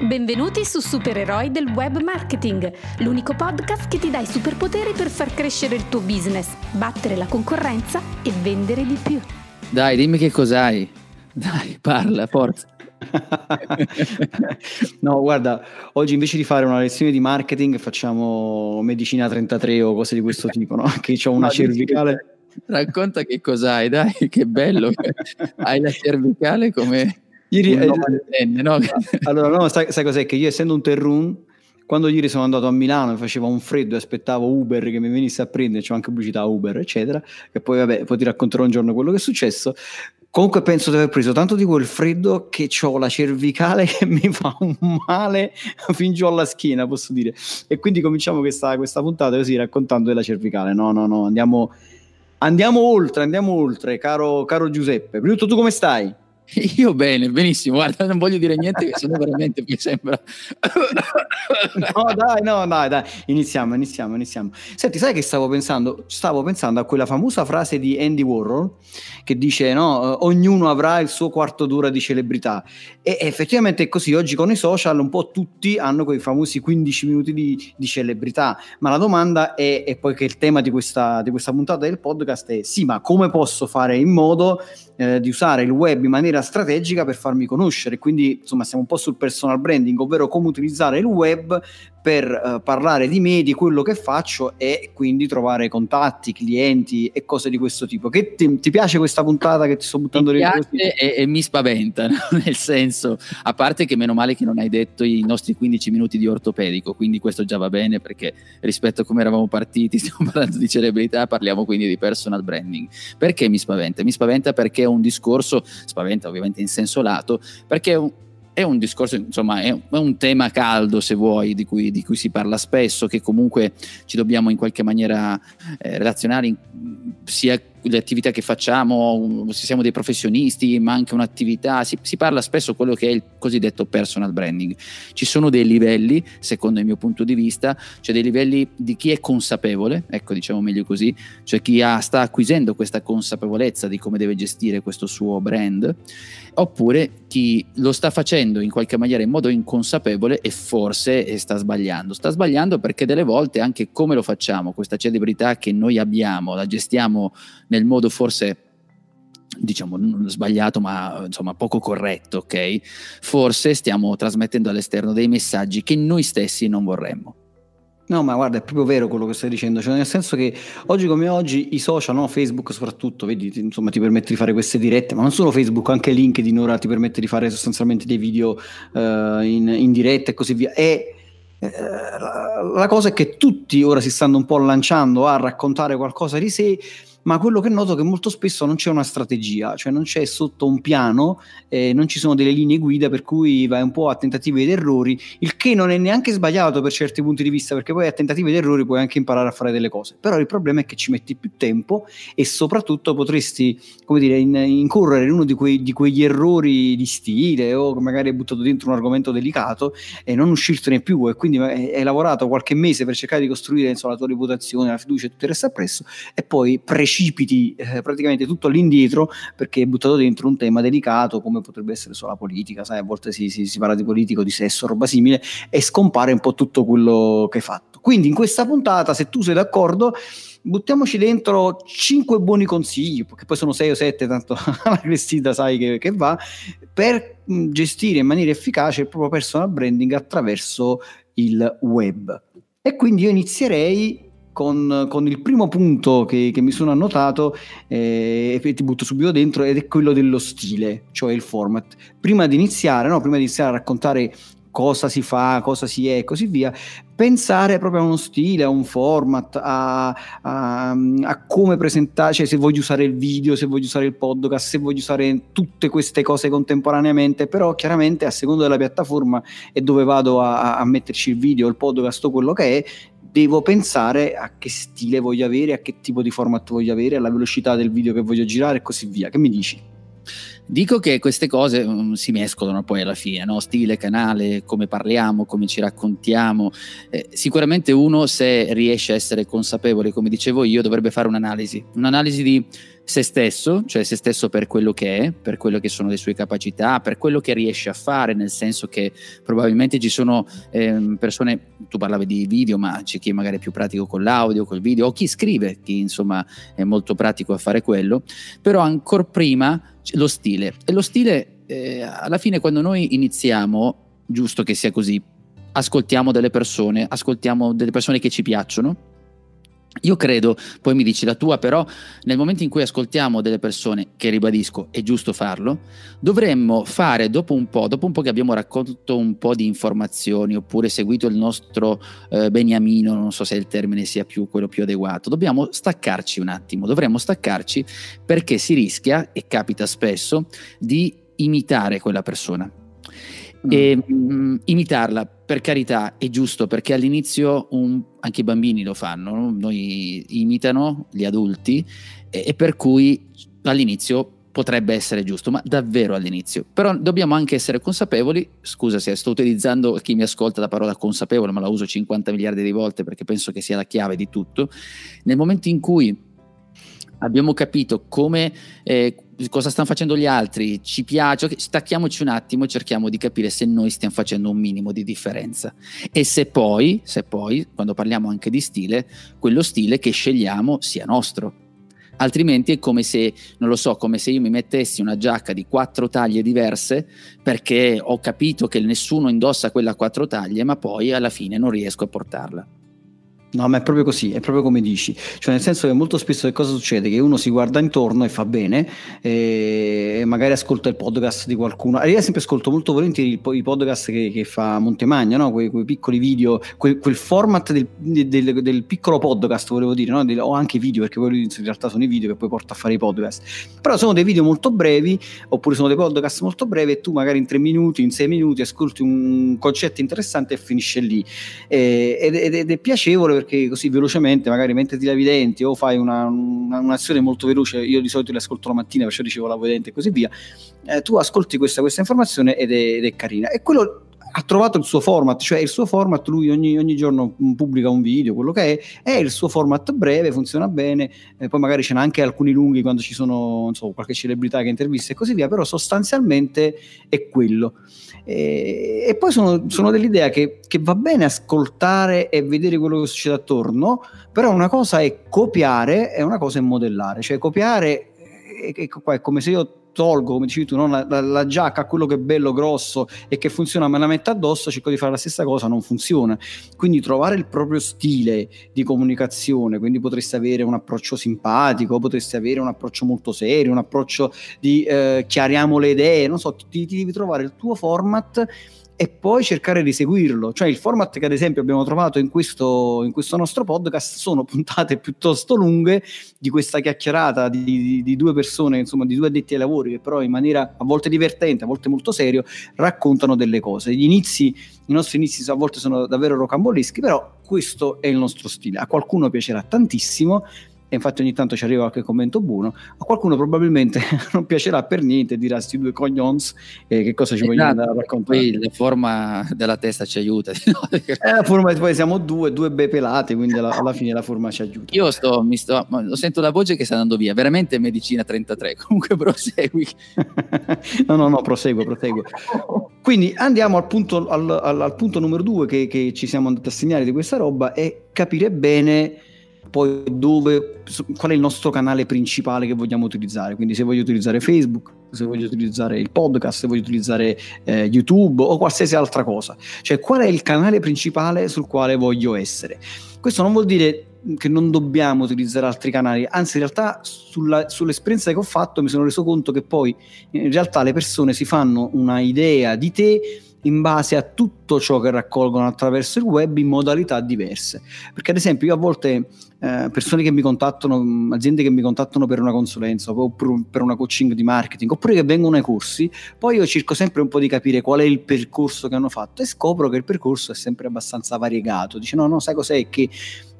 Benvenuti su Supereroi del Web Marketing, l'unico podcast che ti dà i superpoteri per far crescere il tuo business, battere la concorrenza e vendere di più. Dai, dimmi che cos'hai. Dai, parla, forza. no, guarda, oggi invece di fare una lezione di marketing facciamo medicina 33 o cose di questo tipo, no? Che ho una no, cervicale. Racconta che cos'hai, dai, che bello. Hai la cervicale come Ieri, eh, no? allora, no, sai, sai, cos'è? Che io essendo un terrun, quando ieri sono andato a Milano e faceva un freddo e aspettavo Uber che mi venisse a prendere, c'è anche pubblicità Uber, eccetera, e poi vabbè, poi ti racconterò un giorno quello che è successo. Comunque penso di aver preso tanto di quel freddo che ho la cervicale che mi fa un male fin giù alla schiena, posso dire. E quindi cominciamo questa, questa puntata così raccontando della cervicale. No, no, no, andiamo, andiamo oltre, andiamo oltre, caro, caro Giuseppe. Prima di tutto tu come stai? Io bene, benissimo, guarda, non voglio dire niente che sennò veramente mi sembra... no, dai, no, dai, dai, iniziamo, iniziamo, iniziamo. Senti, sai che stavo pensando? Stavo pensando a quella famosa frase di Andy Warhol che dice, no, ognuno avrà il suo quarto d'ora di celebrità. E effettivamente è così, oggi con i social un po' tutti hanno quei famosi 15 minuti di, di celebrità, ma la domanda è, e poi che il tema di questa, di questa puntata del podcast è, sì, ma come posso fare in modo eh, di usare il web in maniera strategica per farmi conoscere. Quindi, insomma, siamo un po' sul personal branding, ovvero come utilizzare il web per uh, parlare di me, di quello che faccio e quindi trovare contatti, clienti e cose di questo tipo. Che ti, ti piace questa puntata che ti sto buttando mi dentro? Mi piace e, e, mi spaventa, no? nel senso, a parte che meno male che non hai detto i nostri 15 minuti di ortopedico, quindi questo già va bene perché rispetto a come eravamo partiti, stiamo parlando di celebrità, parliamo quindi di personal branding. Perché mi spaventa? Mi spaventa perché è un discorso, spaventa ovviamente in senso lato, perché è un è un discorso, insomma, è, un tema caldo, se vuoi, di cui, di cui, si parla spesso, che comunque ci dobbiamo in qualche maniera eh, relazionare in, sia le attività che facciamo, se siamo dei professionisti, ma anche un'attività, si, si, parla spesso quello che è il cosiddetto personal branding. Ci sono dei livelli, secondo il mio punto di vista, cioè dei livelli di chi è consapevole, ecco diciamo meglio così, cioè chi ha, sta acquisendo questa consapevolezza di come deve gestire questo suo brand, oppure chi lo sta facendo in qualche maniera in modo inconsapevole e forse sta sbagliando. Sta sbagliando perché delle volte anche come lo facciamo, questa celebrità che noi abbiamo, la gestiamo nel modo forse diciamo sbagliato ma insomma poco corretto ok forse stiamo trasmettendo all'esterno dei messaggi che noi stessi non vorremmo No, ma guarda, è proprio vero quello che stai dicendo, cioè nel senso che oggi come oggi i social, no? Facebook soprattutto, vedi, insomma, ti permette di fare queste dirette, ma non solo Facebook, anche LinkedIn ora ti permette di fare sostanzialmente dei video uh, in, in diretta e così via. E eh, la cosa è che tutti ora si stanno un po' lanciando a raccontare qualcosa di sé ma quello che noto è che molto spesso non c'è una strategia, cioè non c'è sotto un piano, eh, non ci sono delle linee guida per cui vai un po' a tentativi ed errori, il che non è neanche sbagliato per certi punti di vista, perché poi a tentativi ed errori puoi anche imparare a fare delle cose, però il problema è che ci metti più tempo e soprattutto potresti, come dire, in, incorrere in uno di, quei, di quegli errori di stile o magari hai buttato dentro un argomento delicato e non uscirtene più e quindi hai lavorato qualche mese per cercare di costruire insomma, la tua reputazione, la fiducia e tutto il resto appresso e poi precipiti precipiti eh, praticamente tutto all'indietro perché è buttato dentro un tema delicato come potrebbe essere solo la politica, sai, a volte si, si, si parla di politico, di sesso, roba simile e scompare un po' tutto quello che hai fatto. Quindi in questa puntata, se tu sei d'accordo, buttiamoci dentro 5 buoni consigli, che poi sono 6 o 7, tanto la Cristina sai che, che va, per gestire in maniera efficace il proprio personal branding attraverso il web. E quindi io inizierei con, con, il primo punto che, che mi sono annotato eh, e ti butto subito dentro ed è quello dello stile, cioè il format. Prima di iniziare, no? prima di iniziare a raccontare cosa si fa, cosa si è e così via, pensare proprio a uno stile, a un format, a, a, a, come presentare, cioè se voglio usare il video, se voglio usare il podcast, se voglio usare tutte queste cose contemporaneamente, però chiaramente a seconda della piattaforma e dove vado a, a metterci il video, il podcast o quello che è, devo pensare a che stile voglio avere, a che tipo di format voglio avere, alla velocità del video che voglio girare e così via. Che mi dici? Dico che queste cose um, si mescolano poi alla fine, no? stile, canale, come parliamo, come ci raccontiamo. Eh, sicuramente uno se riesce a essere consapevole, come dicevo io, dovrebbe fare un'analisi, un'analisi di se stesso, cioè se stesso per quello che è, per quello che sono le sue capacità, per quello che riesce a fare, nel senso che probabilmente ci sono eh, persone, tu parlavi di video, ma c'è chi magari è più pratico con l'audio, col video, o chi scrive, chi insomma è molto pratico a fare quello, però ancora prima lo stile. E lo stile, eh, alla fine quando noi iniziamo, giusto che sia così, ascoltiamo delle persone, ascoltiamo delle persone che ci piacciono, io credo, poi mi dici la tua, però nel momento in cui ascoltiamo delle persone, che ribadisco, è giusto farlo, dovremmo fare dopo un po', dopo un po' che abbiamo raccolto un po' di informazioni oppure seguito il nostro eh, beniamino, non so se il termine sia più quello più adeguato, dobbiamo staccarci un attimo, dovremmo staccarci perché si rischia, e capita spesso, di imitare quella persona. Mm. E, mm, imitarla per carità è giusto perché all'inizio un, anche i bambini lo fanno, no? noi imitano gli adulti e, e per cui all'inizio potrebbe essere giusto, ma davvero all'inizio. Però dobbiamo anche essere consapevoli, scusa se sto utilizzando chi mi ascolta la parola consapevole, ma la uso 50 miliardi di volte perché penso che sia la chiave di tutto, nel momento in cui abbiamo capito come, eh, cosa stanno facendo gli altri, ci piace, stacchiamoci un attimo e cerchiamo di capire se noi stiamo facendo un minimo di differenza. E se poi, se poi, quando parliamo anche di stile, quello stile che scegliamo sia nostro. Altrimenti è come se, non lo so, come se io mi mettessi una giacca di quattro taglie diverse perché ho capito che nessuno indossa quella quattro taglie, ma poi alla fine non riesco a portarla. No, ma è proprio così, è proprio come dici. Cioè, nel senso che molto spesso che cosa succede? Che uno si guarda intorno e fa bene, e magari ascolta il podcast di qualcuno. Io sempre ascolto molto volentieri i podcast che, che fa Montemagna, no? quei, quei, piccoli video, quel, quel format del, del, del, piccolo podcast, volevo dire, no? o anche video, perché poi in realtà sono i video che poi porta a fare i podcast. Però sono dei video molto brevi, oppure sono dei podcast molto brevi, e tu magari in tre minuti, in sei minuti ascolti un concetto interessante e finisce lì. ed, ed, ed è piacevole perché così velocemente, magari mentre ti lavi i denti o fai una, una, un'azione molto veloce, io di solito le ascolto la mattina, perciò dicevo lavo i denti e così via, eh, tu ascolti questa, questa informazione ed è, ed è carina. E quello ha trovato il suo format, cioè il suo format, lui ogni, ogni, giorno pubblica un video, quello che è, è il suo format breve, funziona bene, eh, poi magari ce n'è anche alcuni lunghi quando ci sono so, qualche celebrità che intervista e così via, però sostanzialmente è quello. E, e poi sono, sono dell'idea che, che, va bene ascoltare e vedere quello che succede attorno, però una cosa è copiare e una cosa è modellare, cioè copiare è, è, è come se io tolgo, come dici tu, no? la, la, la, giacca, quello che è bello, grosso e che funziona, me la metto addosso, cerco di fare la stessa cosa, non funziona. Quindi trovare il proprio stile di comunicazione, quindi potresti avere un approccio simpatico, potresti avere un approccio molto serio, un approccio di eh, chiariamo le idee, non so, ti, ti devi trovare il tuo format e poi cercare di seguirlo. Cioè il format che ad esempio abbiamo trovato in questo, in questo nostro podcast sono puntate piuttosto lunghe di questa chiacchierata di, di, di, due persone, insomma di due addetti ai lavori che però in maniera a volte divertente, a volte molto serio, raccontano delle cose. Gli inizi, i nostri inizi a volte sono davvero rocamboleschi, però questo è il nostro stile. A qualcuno piacerà tantissimo, e infatti ogni tanto ci arriva qualche commento buono, a qualcuno probabilmente non piacerà per niente, dirà sti due cognons e che cosa ci esatto. vogliono andare a raccontare. Poi la forma della testa ci aiuta. eh, la forma, poi siamo due, due be pelati, quindi alla, alla, fine la forma ci aiuta. Io sto, mi sto, sento la voce che sta andando via, veramente medicina 33, comunque prosegui. no, no, no, proseguo, proseguo. Quindi andiamo al punto, al, al, al punto numero due che, che ci siamo andati a segnare di questa roba e capire bene poi dove, qual è il nostro canale principale che vogliamo utilizzare. Quindi se voglio utilizzare Facebook, se voglio utilizzare il podcast, se voglio utilizzare eh, YouTube o qualsiasi altra cosa. Cioè qual è il canale principale sul quale voglio essere. Questo non vuol dire che non dobbiamo utilizzare altri canali, anzi in realtà sulla, sull'esperienza che ho fatto mi sono reso conto che poi in realtà le persone si fanno una idea di te in base a tutto ciò che raccolgono attraverso il web in modalità diverse. Perché ad esempio io a volte eh, persone che mi contattano, aziende che mi contattano per una consulenza oppure per una coaching di marketing oppure che vengono ai corsi, poi io cerco sempre un po' di capire qual è il percorso che hanno fatto e scopro che il percorso è sempre abbastanza variegato. Dice no, no, sai cos'è che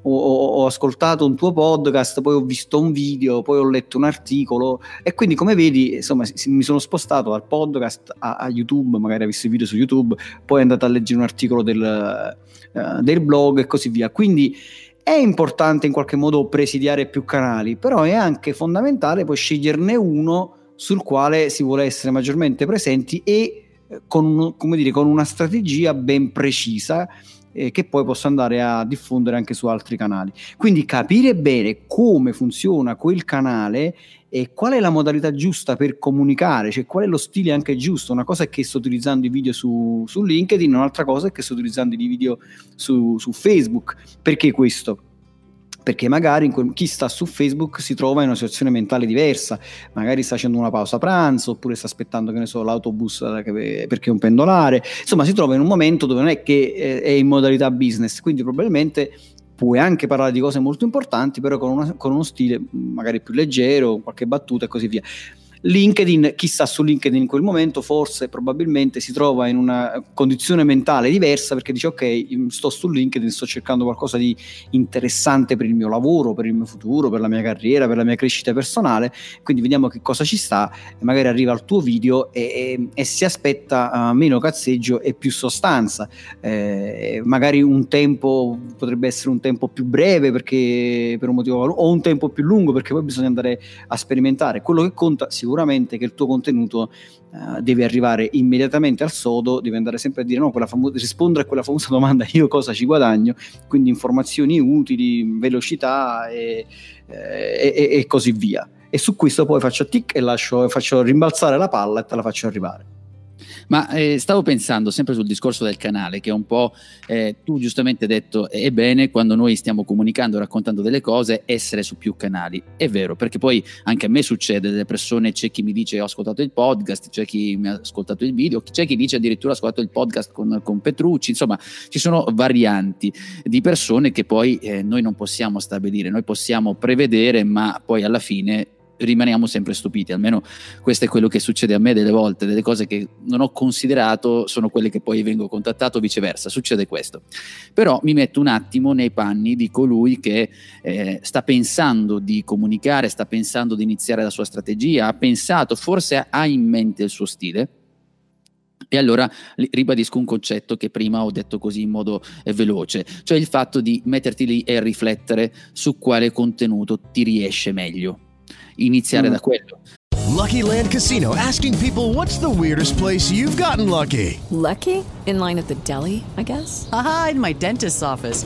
ho, ho, ascoltato un tuo podcast, poi ho visto un video, poi ho letto un articolo e quindi come vedi insomma mi sono spostato dal podcast a, a YouTube, magari hai visto il video su YouTube, poi è andato a leggere un articolo del, uh, del blog e così via. Quindi è importante in qualche modo presidiare più canali, però è anche fondamentale poi sceglierne uno sul quale si vuole essere maggiormente presenti e eh, con, dire, con una strategia ben precisa eh, che poi posso andare a diffondere anche su altri canali. Quindi capire bene come funziona quel canale e qual è la modalità giusta per comunicare, cioè qual è lo stile anche giusto. Una cosa è che sto utilizzando i video su, su LinkedIn, un'altra cosa è che sto utilizzando i video su, su Facebook. Perché questo? Perché magari quel, chi sta su Facebook si trova in una situazione mentale diversa, magari sta facendo una pausa pranzo oppure sta aspettando che ne so, l'autobus perché è un pendolare, insomma si trova in un momento dove non è che eh, è in modalità business, quindi probabilmente puoi anche parlare di cose molto importanti, però con, una, con uno stile magari più leggero, qualche battuta e così via. LinkedIn, chi sta su LinkedIn in quel momento, forse probabilmente si trova in una condizione mentale diversa perché dice ok, sto su LinkedIn, sto cercando qualcosa di interessante per il mio lavoro, per il mio futuro, per la mia carriera, per la mia crescita personale, quindi vediamo che cosa ci sta, magari arriva al tuo video e, e, e si aspetta uh, meno cazzeggio e più sostanza, eh, magari un tempo potrebbe essere un tempo più breve perché per un motivo o un tempo più lungo perché poi bisogna andare a sperimentare, quello che conta sicuramente sicuramente che il tuo contenuto uh, deve arrivare immediatamente al sodo, devi andare sempre a dire no, famo- rispondere a quella famosa domanda io cosa ci guadagno, quindi informazioni utili, velocità e, eh, e, e così via. E su questo poi faccio tic e lascio, faccio rimbalzare la palla e te la faccio arrivare. Ma eh, stavo pensando sempre sul discorso del canale, che è un po', eh, tu giustamente hai detto, è bene quando noi stiamo comunicando, raccontando delle cose, essere su più canali. È vero, perché poi anche a me succede, delle persone, c'è chi mi dice ho ascoltato il podcast, c'è chi mi ha ascoltato il video, c'è chi dice addirittura ho ascoltato il podcast con, con Petrucci, insomma ci sono varianti di persone che poi eh, noi non possiamo stabilire, noi possiamo prevedere, ma poi alla fine rimaniamo sempre stupiti, almeno questo è quello che succede a me delle volte, delle cose che non ho considerato sono quelle che poi vengo contattato, viceversa, succede questo. Però mi metto un attimo nei panni di colui che eh, sta pensando di comunicare, sta pensando di iniziare la sua strategia, ha pensato, forse ha in mente il suo stile. E allora ribadisco un concetto che prima ho detto così in modo eh, veloce, cioè il fatto di metterti lì e riflettere su quale contenuto ti riesce meglio iniziare mm. da quello. Lucky Land Casino asking people what's the weirdest place you've gotten lucky? Lucky? In line at the deli, I guess. Aha, in my dentist's office.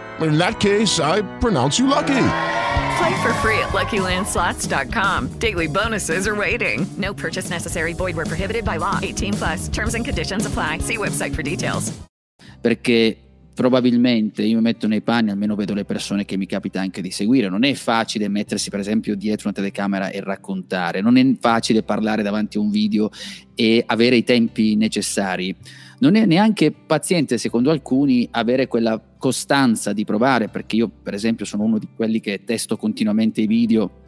In that case, I pronounce you lucky. Play for free at LuckyLandSlots.com. Daily bonuses are waiting. No purchase necessary. Void where prohibited by law. 18 plus. Terms and conditions apply. See website for details. Perché probabilmente io mi metto nei panni, almeno vedo le persone che mi capita anche di seguire. Non è facile mettersi, per esempio, dietro una telecamera e raccontare. Non è facile parlare davanti a un video e avere i tempi necessari. Non è neanche paziente, secondo alcuni, avere quella costanza di provare, perché io, per esempio, sono uno di quelli che testo continuamente i video.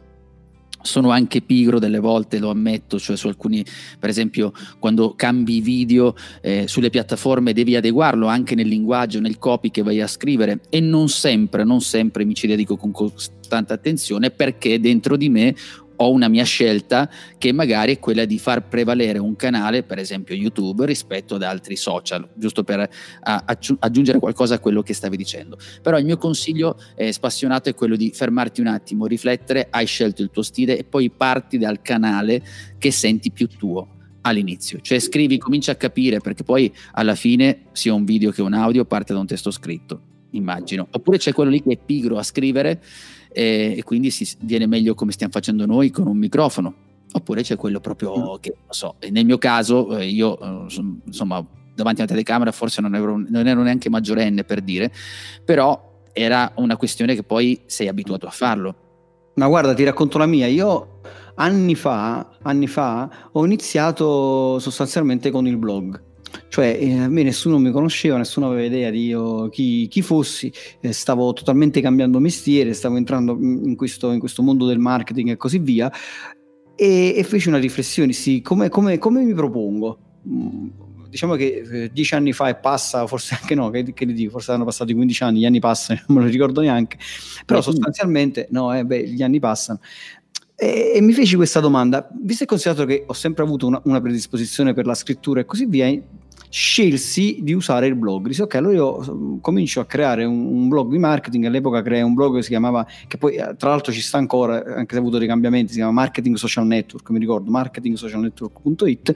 Sono anche pigro delle volte, lo ammetto, cioè su alcuni, per esempio, quando cambi video eh, sulle piattaforme devi adeguarlo anche nel linguaggio, nel copy che vai a scrivere. E non sempre, non sempre mi ci dedico con costante attenzione perché dentro di me ho una mia scelta che magari è quella di far prevalere un canale, per esempio YouTube, rispetto ad altri social, giusto per aggiungere qualcosa a quello che stavi dicendo. Però il mio consiglio è spassionato è quello di fermarti un attimo, riflettere, hai scelto il tuo stile e poi parti dal canale che senti più tuo all'inizio, cioè scrivi, comincia a capire perché poi alla fine sia un video che un audio parte da un testo scritto, immagino. Oppure c'è quello lì che è pigro a scrivere e, e quindi si viene meglio come stiamo facendo noi con un microfono. Oppure c'è quello proprio mm. che, non so, nel mio caso eh, io eh, insomma davanti alla telecamera forse non ero, non ero neanche maggiorenne per dire, però era una questione che poi sei abituato a farlo. Ma guarda, ti racconto la mia. Io anni fa, anni fa ho iniziato sostanzialmente con il blog. Cioè, eh, a me nessuno mi conosceva, nessuno aveva idea di io chi, chi fossi, eh, stavo totalmente cambiando mestiere, stavo entrando in questo, in questo mondo del marketing e così via. E, e feci una riflessione, sì, come, come, come mi propongo? Mm, diciamo che eh, dieci anni fa e passa, forse anche no, che, che dico, forse hanno passati 15 anni, gli anni passano, non me lo ricordo neanche, però sostanzialmente, no, eh, beh, gli anni passano. E, e, mi feci questa domanda, visto e considerato che ho sempre avuto una, una predisposizione per la scrittura e così via, scelsi di usare il blog. Dissi, ok, allora io mm, comincio a creare un, un, blog di marketing. All'epoca creai un blog che si chiamava, che poi eh, tra l'altro ci sta ancora, anche se ha avuto dei cambiamenti, si chiama Marketing Social Network, mi ricordo, marketingsocialnetwork.it.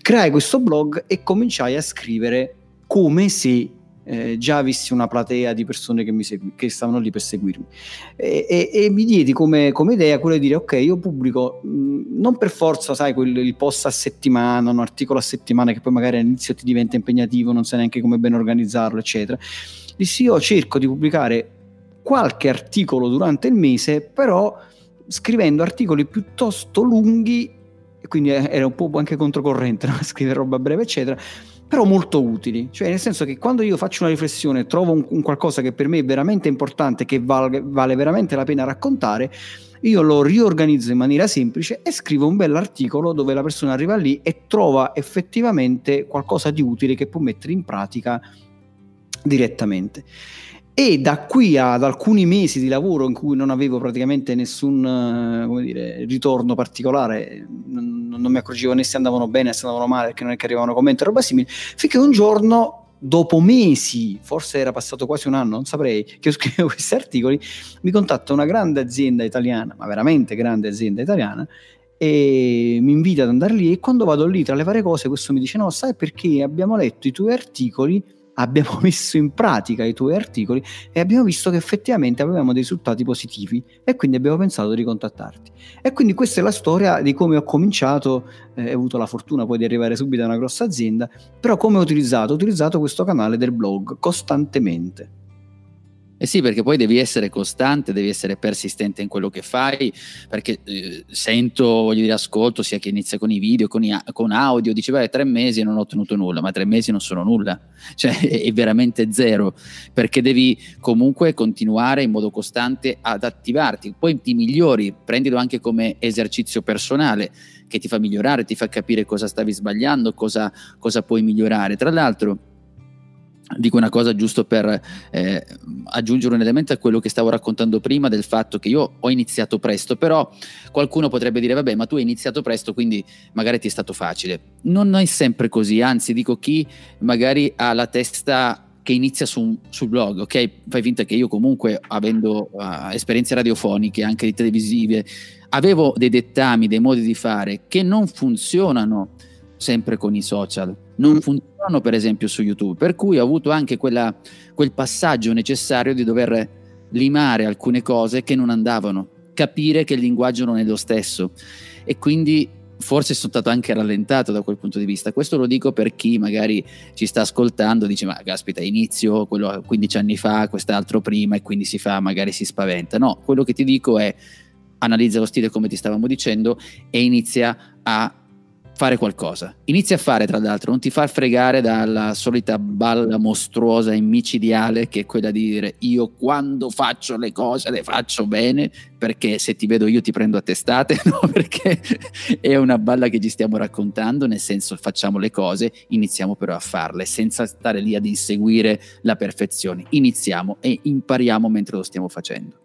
Creai questo blog e cominciai a scrivere come se eh, già avessi una platea di persone che, mi segui, che stavano lì per seguirmi. E, e, e mi diedi come, come, idea quella di dire: Ok, io pubblico mh, non per forza, sai, quel, il post a settimana, un articolo a settimana che poi magari all'inizio ti diventa impegnativo, non sai neanche come ben organizzarlo, eccetera. Dissi: Io cerco di pubblicare qualche articolo durante il mese, però scrivendo articoli piuttosto lunghi, quindi era un po' anche controcorrente, no? scrivere roba breve, eccetera però molto utili. Cioè, nel senso che quando io faccio una riflessione, trovo un, un qualcosa che per me è veramente importante, che vale, vale veramente la pena raccontare, io lo riorganizzo in maniera semplice e scrivo un bell'articolo dove la persona arriva lì e trova effettivamente qualcosa di utile che può mettere in pratica direttamente. E da qui ad alcuni mesi di lavoro in cui non avevo praticamente nessun eh, dire, ritorno particolare, non, non, mi accorgevo né se andavano bene se andavano male, perché non è che arrivavano commenti o roba simile, finché un giorno dopo mesi, forse era passato quasi un anno, non saprei, che scrivevo questi articoli, mi contatta una grande azienda italiana, ma veramente grande azienda italiana, e mi invita ad andare lì e quando vado lì tra le varie cose questo mi dice no, sai perché abbiamo letto i tuoi articoli abbiamo messo in pratica i tuoi articoli e abbiamo visto che effettivamente avevamo dei risultati positivi e quindi abbiamo pensato di contattarti. E quindi questa è la storia di come ho cominciato, eh, ho avuto la fortuna poi di arrivare subito a una grossa azienda, però come ho utilizzato? Ho utilizzato questo canale del blog costantemente. Eh sì, perché poi devi essere costante, devi essere persistente in quello che fai, perché eh, sento, voglio dire, ascolto sia che inizia con i video, con, i, con audio, dice, beh, tre mesi e non ho ottenuto nulla, ma tre mesi non sono nulla, cioè è veramente zero, perché devi comunque continuare in modo costante ad attivarti, poi ti migliori, prendilo anche come esercizio personale che ti fa migliorare, ti fa capire cosa stavi sbagliando, cosa, cosa puoi migliorare. Tra l'altro, dico una cosa giusto per eh, aggiungere un elemento a quello che stavo raccontando prima del fatto che io ho iniziato presto, però qualcuno potrebbe dire vabbè ma tu hai iniziato presto quindi magari ti è stato facile. Non è sempre così, anzi dico chi magari ha la testa che inizia su, sul blog, ok? Fai finta che io comunque avendo uh, esperienze radiofoniche, anche televisive, avevo dei dettami, dei modi di fare che non funzionano sempre con i social, non funzionano per esempio su YouTube, per cui ho avuto anche quella, quel passaggio necessario di dover limare alcune cose che non andavano, capire che il linguaggio non è lo stesso e quindi forse sono stato anche rallentato da quel punto di vista. Questo lo dico per chi magari ci sta ascoltando, dice ma caspita inizio quello 15 anni fa, quest'altro prima e quindi si fa, magari si spaventa. No, quello che ti dico è analizza lo stile come ti stavamo dicendo e inizia a fare qualcosa. Inizia a fare, tra l'altro, non ti far fregare dalla solita balla mostruosa e micidiale che è quella di dire io quando faccio le cose le faccio bene, perché se ti vedo io ti prendo a testate, no? Perché è una balla che ci stiamo raccontando, nel senso facciamo le cose, iniziamo però a farle senza stare lì ad inseguire la perfezione. Iniziamo e impariamo mentre lo stiamo facendo.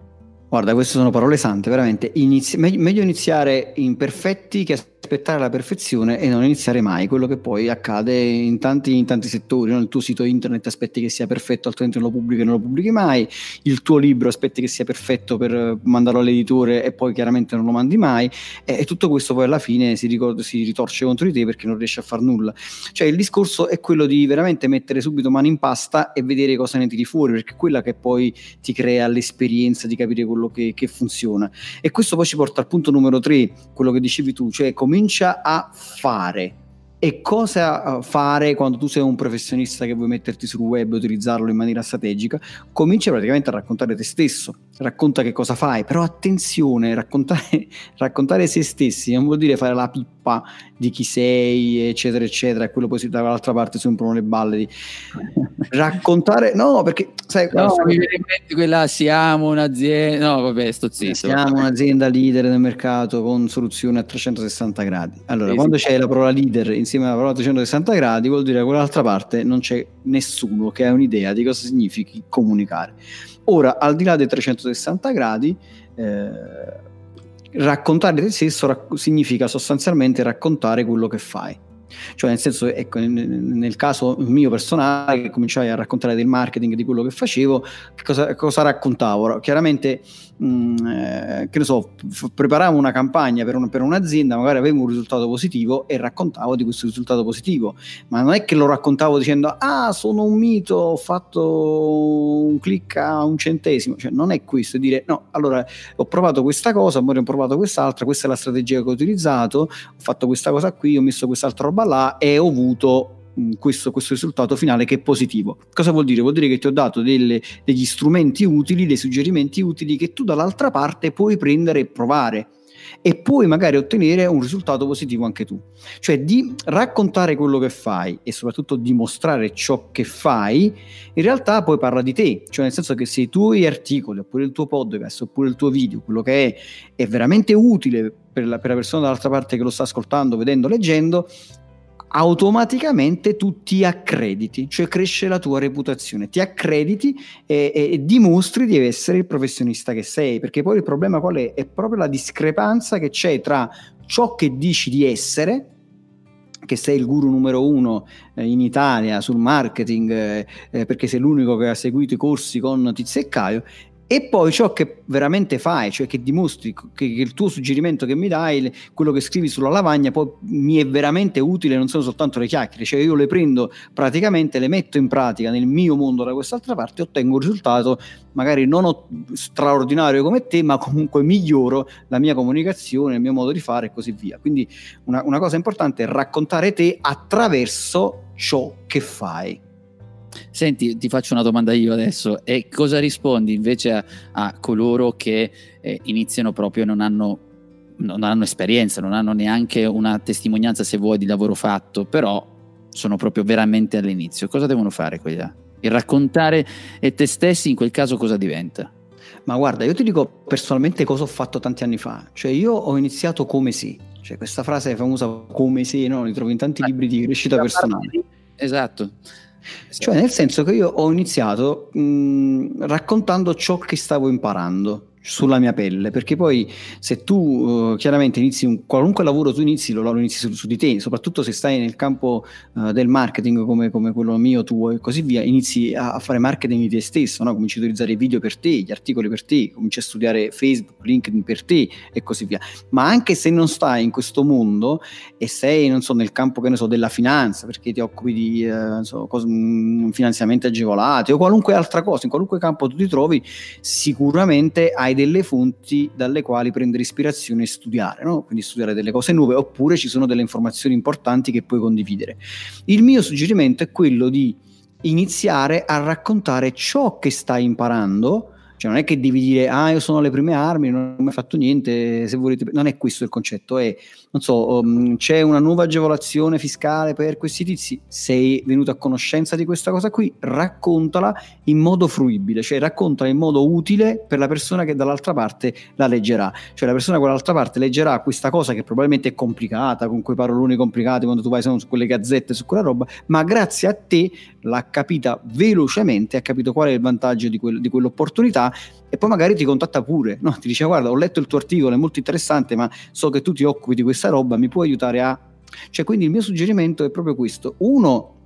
Guarda, queste sono parole sante, veramente. Inizi- me- meglio iniziare imperfetti che aspettare la perfezione e non iniziare mai, quello che poi accade in tanti, in tanti settori. No? Il tuo sito internet aspetti che sia perfetto, altrimenti non lo pubblichi e non lo pubblichi mai. Il tuo libro aspetti che sia perfetto per mandarlo all'editore e poi chiaramente non lo mandi mai. E, e tutto questo poi alla fine si, ricorda, si ritorce contro di te perché non riesci a far nulla. Cioè il discorso è quello di veramente mettere subito mano in pasta e vedere cosa ne tiri fuori, perché è quella che poi ti crea l'esperienza di capire quello che, che funziona. E questo poi ci porta al punto numero tre, quello che dicevi tu, cioè comincia a fare. E cosa fare quando tu sei un professionista che vuoi metterti sul web e utilizzarlo in maniera strategica? Comincia praticamente a raccontare te stesso, racconta che cosa fai, però attenzione, raccontare, raccontare se stessi non vuol dire fare la pippa di chi sei, eccetera, eccetera, e quello poi si dall'altra parte si rompono le balle di raccontare, no, perché sai, No, no, mi viene in mente quella siamo un'azienda. No, vabbè, sto zitto. siamo un'azienda leader nel mercato con soluzioni a 360 gradi. Allora, Sì, quando c'è la parola leader insieme alla parola 360 gradi, vuol dire che quell'altra parte non c'è nessuno che ha un'idea di cosa significhi comunicare. Ora, al di là dei 360 gradi, eh, raccontare te stesso rac- significa sostanzialmente raccontare quello che fai. Cioè, nel senso, ecco, nel, caso mio personale, che cominciai a raccontare del marketing di quello che facevo, che cosa, cosa raccontavo? Chiaramente, eh, che ne so, f- preparavo una campagna per, un- per un'azienda, magari avevo un risultato positivo e raccontavo di questo risultato positivo, ma non è che lo raccontavo dicendo, ah, sono un mito, ho fatto un click a un centesimo, cioè non è questo, è dire, no, allora ho provato questa cosa, poi ho provato quest'altra, questa è la strategia che ho utilizzato, ho fatto questa cosa qui, ho messo quest'altra roba là e ho avuto questo, questo risultato finale che è positivo. Cosa vuol dire? Vuol dire che ti ho dato delle- degli strumenti utili, dei suggerimenti utili che tu dall'altra parte puoi prendere e provare e puoi magari ottenere un risultato positivo anche tu. Cioè di raccontare quello che fai e soprattutto dimostrare ciò che fai, in realtà poi parla di te, cioè nel senso che se i tuoi articoli oppure il tuo podcast oppure il tuo video, quello che è, è veramente utile per la, per la persona dall'altra parte che lo sta ascoltando, vedendo, leggendo, automaticamente tu ti accrediti, cioè cresce la tua reputazione, ti accrediti e, e- e dimostri di essere il professionista che sei, perché poi il problema qual è? È proprio la discrepanza che c'è tra ciò che dici di essere, che sei il guru numero uno eh, in Italia sul marketing, eh, eh, perché sei l'unico che ha seguito i corsi con Tizio e Caio, e poi ciò che veramente fai, cioè che dimostri che, il tuo suggerimento che mi dai, quello che scrivi sulla lavagna, poi mi è veramente utile, non sono soltanto le chiacchiere, cioè io le prendo praticamente, le metto in pratica nel mio mondo da quest'altra parte e ottengo un risultato magari non straordinario come te, ma comunque miglioro la mia comunicazione, il mio modo di fare e così via. Quindi una, una cosa importante è raccontare te attraverso ciò che fai. Senti, ti faccio una domanda io adesso. E cosa rispondi invece a, a coloro che eh, iniziano proprio e non hanno, non hanno esperienza, non hanno neanche una testimonianza, se vuoi, di lavoro fatto, però sono proprio veramente all'inizio? Cosa devono fare quelli là? Il raccontare e te stessi in quel caso cosa diventa? Ma guarda, io ti dico personalmente cosa ho fatto tanti anni fa. Cioè, io ho iniziato come se. Cioè, questa frase famosa come se, no? Li trovi in tanti libri di crescita personale. Esatto. Cioè, nel senso che io ho iniziato mh, raccontando ciò che stavo imparando sulla mia pelle, perché poi se tu eh, chiaramente inizi un qualunque lavoro tu inizi, lo, lo inizi su, su di te, soprattutto se stai nel campo eh, del marketing come, come quello mio, tuo e così via, inizi a, a fare marketing di te stesso, no? cominci a utilizzare i video per te, gli articoli per te, cominci a studiare Facebook, LinkedIn per te e così via. Ma anche se non stai in questo mondo e sei, non so, nel campo che ne so, della finanza, perché ti occupi di non so, cos- mh, finanziamenti agevolati o qualunque altra cosa, in qualunque campo tu ti trovi, sicuramente hai delle fonti dalle quali prendere ispirazione e studiare, no? quindi studiare delle cose nuove, oppure ci sono delle informazioni importanti che puoi condividere. Il mio suggerimento è quello di iniziare a raccontare ciò che stai imparando. Cioè non è che devi dire, ah, io sono alle prime armi, non ho mai fatto niente, se volete... Non è questo il concetto, è, non so, um, c'è una nuova agevolazione fiscale per questi tizi, sei venuto a conoscenza di questa cosa qui, raccontala in modo fruibile, cioè raccontala in modo utile per la persona che dall'altra parte la leggerà. Cioè la persona che dall'altra parte leggerà questa cosa che probabilmente è complicata, con quei paroloni complicati quando tu vai su quelle gazzette, su quella roba, ma grazie a te l'ha capita velocemente, ha capito qual è il vantaggio di, quel- di quell'opportunità e poi magari ti contatta pure, no? ti dice guarda ho letto il tuo articolo, è molto interessante, ma so che tu ti occupi di questa roba, mi puoi aiutare a... Cioè, quindi il mio suggerimento è proprio questo. Uno,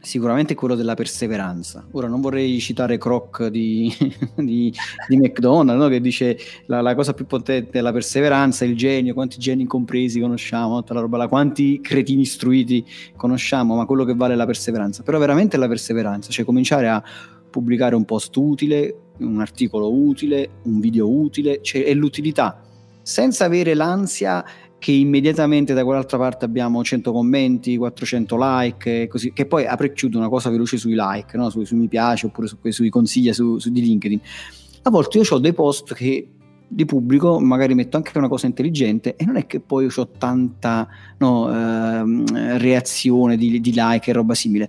sicuramente quello della perseveranza. Ora non vorrei citare Croc di, di, di McDonald's, no? che dice la, la, cosa più potente è la perseveranza, il genio, quanti geni incompresi conosciamo, là, quanti cretini istruiti conosciamo, ma quello che vale è la perseveranza. Però veramente è la perseveranza, cioè cominciare a pubblicare un post utile, un articolo utile, un video utile, cioè è l'utilità, senza avere l'ansia che immediatamente da quell'altra parte abbiamo 100 commenti, 400 like, così, che poi apre e chiude una cosa veloce sui like, no? sui, sui mi piace oppure su, sui consigli su, su di LinkedIn. A volte io ho dei post che di pubblico, magari metto anche una cosa intelligente e non è che poi ho tanta no, eh, reazione di, di, like e roba simile.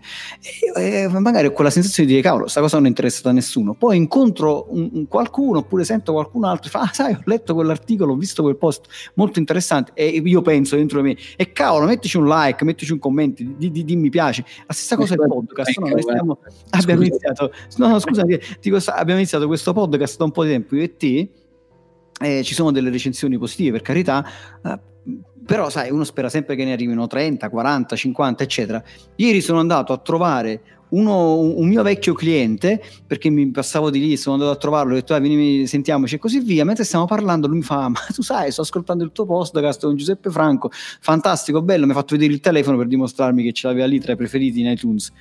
E, e magari ho quella sensazione di dire cavolo, questa cosa non è interessata a nessuno. Poi incontro un, un qualcuno oppure sento qualcun altro e fa ah sai ho letto quell'articolo, ho visto quel post molto interessante e io penso dentro di me e cavolo mettici un like, mettici un commento, di, di, di mi piace. La stessa cosa del podcast. No, noi stiamo, abbiamo iniziato, no, no, scusami, dico, abbiamo iniziato questo podcast da un po' di tempo io e te eh, ci sono delle recensioni positive per carità, eh, però sai, uno spera sempre che ne arrivino 30, 40, 50, eccetera. Ieri sono andato a trovare uno, un mio vecchio cliente, perché mi passavo di lì, sono andato a trovarlo, ho detto ah, vieni, sentiamoci e così via, mentre stiamo parlando lui mi fa, ma tu sai, sto ascoltando il tuo podcast con Giuseppe Franco, fantastico, bello, mi ha fatto vedere il telefono per dimostrarmi che ce l'aveva lì tra i preferiti in iTunes.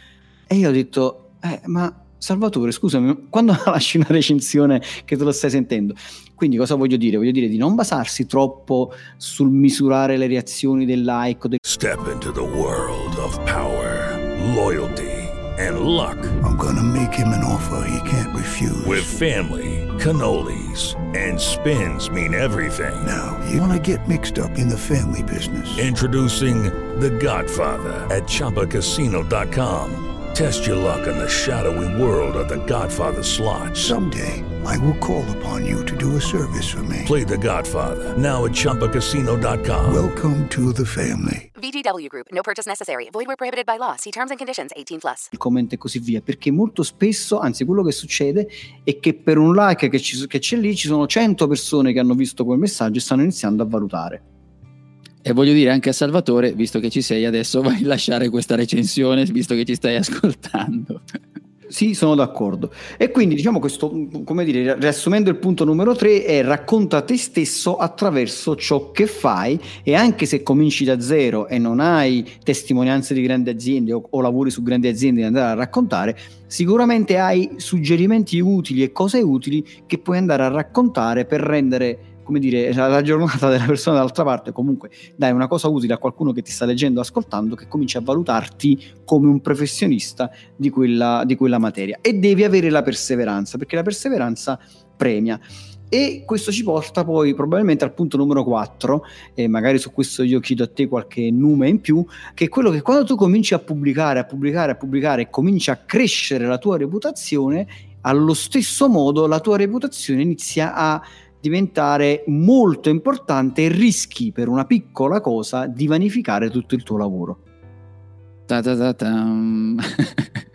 E io ho detto, eh, ma Salvatore, scusami, quando lasci una recensione che te lo stai sentendo? Quindi cosa voglio dire? Voglio dire di non basarsi troppo sul misurare le reazioni del like. Del... Step into the world of power, loyalty and luck. I'm gonna make him an offer he can't refuse. With family, cannolis and spins mean everything. Now, you wanna get mixed up in the family business. Introducing The Godfather at ChumbaCasino.com. Test your luck in the shadowy world of the Godfather slot. Someday, I will call upon you to do a service for me. Play the Godfather, now at Chumpacasino.com. Welcome to the family. VGW Group, no purchase necessary. Void where prohibited by law. See terms and conditions 18+. Plus. Il commento e così via, perché molto spesso, anzi quello che succede è che per un like che, ci, che c'è lì ci sono 100 persone che hanno visto quel messaggio e stanno iniziando a valutare. E voglio dire anche a Salvatore, visto che ci sei adesso, vai a lasciare questa recensione, visto che ci stai ascoltando. Sì, sono d'accordo. E quindi diciamo questo, come dire, riassumendo il punto numero tre, è racconta te stesso attraverso ciò che fai e anche se cominci da zero e non hai testimonianze di grandi aziende o, o lavori su grandi aziende da andare a raccontare, sicuramente hai suggerimenti utili e cose utili che puoi andare a raccontare per rendere come dire, la giornata della persona dall'altra parte, comunque dai una cosa utile a qualcuno che ti sta leggendo, ascoltando, che comincia a valutarti come un professionista di quella, di quella materia. E devi avere la perseveranza, perché la perseveranza premia. E questo ci porta poi probabilmente al punto numero 4, e magari su questo io chiedo a te qualche nome in più, che è quello che quando tu cominci a pubblicare, a pubblicare, a pubblicare e cominci a crescere la tua reputazione, allo stesso modo la tua reputazione inizia a diventare molto importante e rischi per una piccola cosa di vanificare tutto il tuo lavoro. Ta ta ta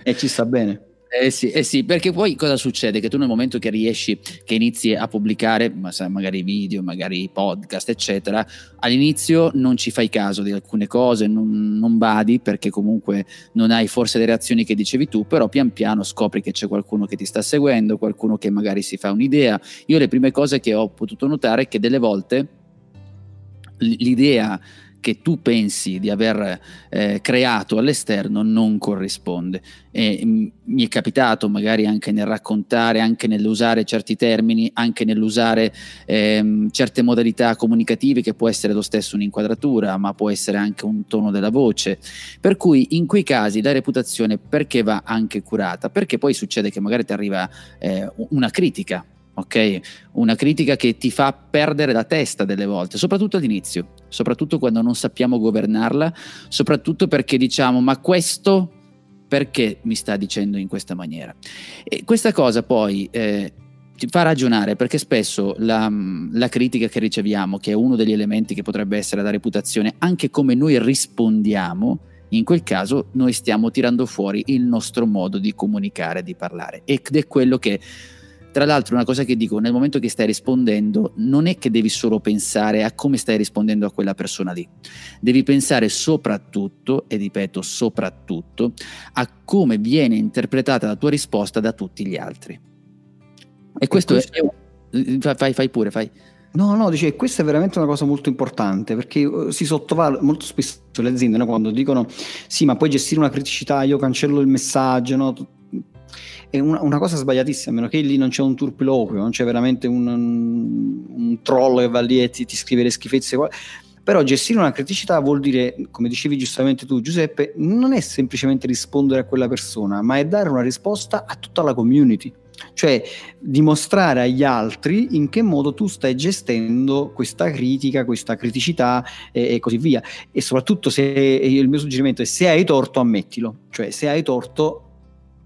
e ci sta bene. Eh sì, eh sì, perché poi cosa succede? Che tu nel momento che riesci, che inizi a pubblicare magari video, magari podcast, eccetera, all'inizio non ci fai caso di alcune cose, non, non badi perché comunque non hai forse le reazioni che dicevi tu, però pian piano scopri che c'è qualcuno che ti sta seguendo, qualcuno che magari si fa un'idea. Io le prime cose che ho potuto notare è che delle volte l'idea che tu pensi di aver eh, creato all'esterno non corrisponde. E, mm, mi è capitato magari anche nel raccontare, anche nell'usare certi termini, anche nell'usare ehm, certe modalità comunicative che può essere lo stesso un'inquadratura, ma può essere anche un tono della voce. Per cui in quei casi la reputazione perché va anche curata? Perché poi succede che magari ti arriva eh, una critica ok? Una critica che ti fa perdere la testa delle volte, soprattutto all'inizio, soprattutto quando non sappiamo governarla, soprattutto perché diciamo ma questo perché mi sta dicendo in questa maniera? E questa cosa poi eh, ci fa ragionare perché spesso la, la, critica che riceviamo, che è uno degli elementi che potrebbe essere la reputazione, anche come noi rispondiamo, in quel caso noi stiamo tirando fuori il nostro modo di comunicare, di parlare ed è quello che Tra l'altro, una cosa che dico, nel momento che stai rispondendo, non è che devi solo pensare a come stai rispondendo a quella persona lì, devi pensare soprattutto, e ripeto, soprattutto, a come viene interpretata la tua risposta da tutti gli altri. E questo, questo è... Fai, fai pure, fai. No, no, dice, questa è veramente una cosa molto importante perché uh, si sottovaluta molto spesso le aziende no, quando dicono sì, ma puoi gestire una criticità, io cancello il messaggio, no? È una, una, cosa sbagliatissima, a meno che lì non c'è un turpiloquio, non c'è veramente un, un, troll che va lì e ti, ti scrive le schifezze. Però gestire una criticità vuol dire, come dicevi giustamente tu Giuseppe, non è semplicemente rispondere a quella persona, ma è dare una risposta a tutta la community. Cioè dimostrare agli altri in che modo tu stai gestendo questa critica, questa criticità e, e così via. E soprattutto se il mio suggerimento è se hai torto ammettilo, cioè se hai torto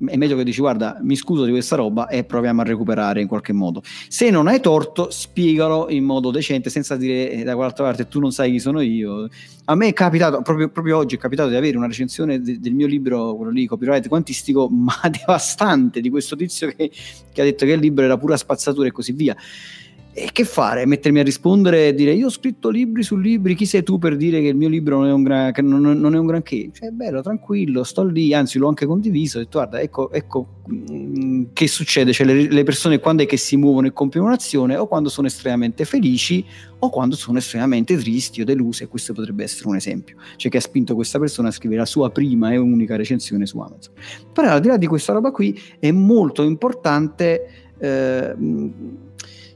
è meglio che dici guarda mi scuso di questa roba e proviamo a recuperare in qualche modo. Se non hai torto spiegalo in modo decente senza dire eh, da quell'altra parte tu non sai chi sono io. A me è capitato proprio, proprio oggi è capitato di avere una recensione de- del mio libro quello lì copyright quantistico ma devastante di questo tizio che, che ha detto che il libro era pura spazzatura e così via e che fare? Mettermi a rispondere e dire io ho scritto libri su libri, chi sei tu per dire che il mio libro non è un, gran, non, non è un granché? Cioè, bello, tranquillo, sto lì, anzi l'ho anche condiviso, ho detto guarda, ecco, ecco mm, che succede, cioè le, le, persone quando è che si muovono e compiono un'azione o quando sono estremamente felici o quando sono estremamente tristi o deluse questo potrebbe essere un esempio, cioè che ha spinto questa persona a scrivere la sua prima e unica recensione su Amazon. Però al di là di questa roba qui è molto importante... Eh,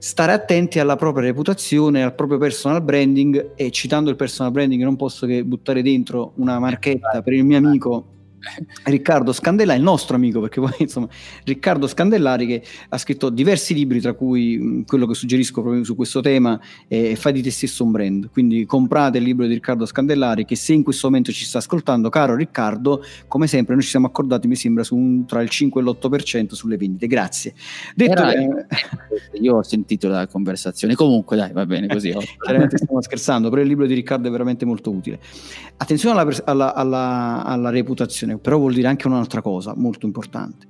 stare attenti alla propria reputazione, al proprio personal branding e citando il personal branding non posso che buttare dentro una marchetta per il mio amico Riccardo Scandellari, il nostro amico, perché poi insomma Riccardo Scandellari che ha scritto diversi libri, tra cui mh, quello che suggerisco proprio su questo tema è Fai di te stesso un brand. Quindi comprate il libro di Riccardo Scandellari che se in questo momento ci sta ascoltando, caro Riccardo, come sempre noi ci siamo accordati, mi sembra, su un, tra il 5 e l'8% sulle vendite. Grazie. Detto Era, che... Io ho sentito la conversazione, comunque dai, va bene così. Chiaramente stiamo scherzando, però il libro di Riccardo è veramente molto utile. Attenzione alla, alla, alla, alla reputazione professione, però vuol dire anche un'altra cosa molto importante.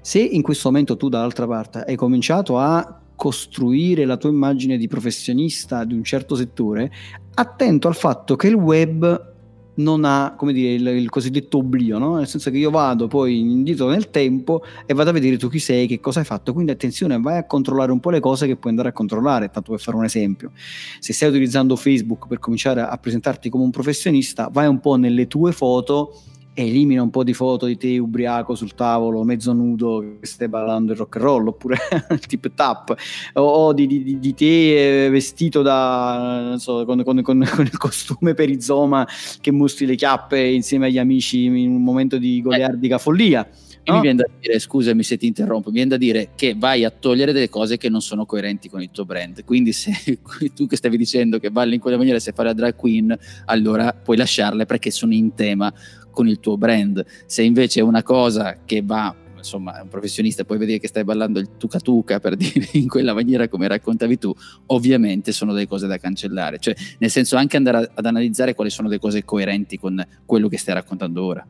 Se in questo momento tu dall'altra parte hai cominciato a costruire la tua immagine di professionista di un certo settore, attento al fatto che il web non ha, come dire, il, il cosiddetto oblio, no? nel senso che io vado poi indietro nel tempo e vado a vedere tu chi sei, che cosa hai fatto, quindi attenzione, vai a controllare un po' le cose che puoi andare a controllare, tanto per fare un esempio. Se stai utilizzando Facebook per cominciare a presentarti come un professionista, vai un po' nelle tue foto elimina un po' di foto di te ubriaco sul tavolo, mezzo nudo, che stai ballando il rock and roll, oppure il tip tap, o di, di, di, te vestito da, so, con, con, con, con, il costume perizoma che mostri le chiappe insieme agli amici in un momento di goliardica follia. No? Mi viene da dire, scusami se ti interrompo, mi viene da dire che vai a togliere delle cose che non sono coerenti con il tuo brand. Quindi se tu che stavi dicendo che balli in quella maniera se fai la drag queen, allora puoi lasciarle perché sono in tema con il tuo brand. Se invece è una cosa che va insomma, un professionista puoi vedere che stai ballando il tuca tuca per dire in quella maniera come raccontavi tu, ovviamente sono delle cose da cancellare. Cioè, nel senso anche andare ad analizzare quali sono le cose coerenti con quello che stai raccontando ora.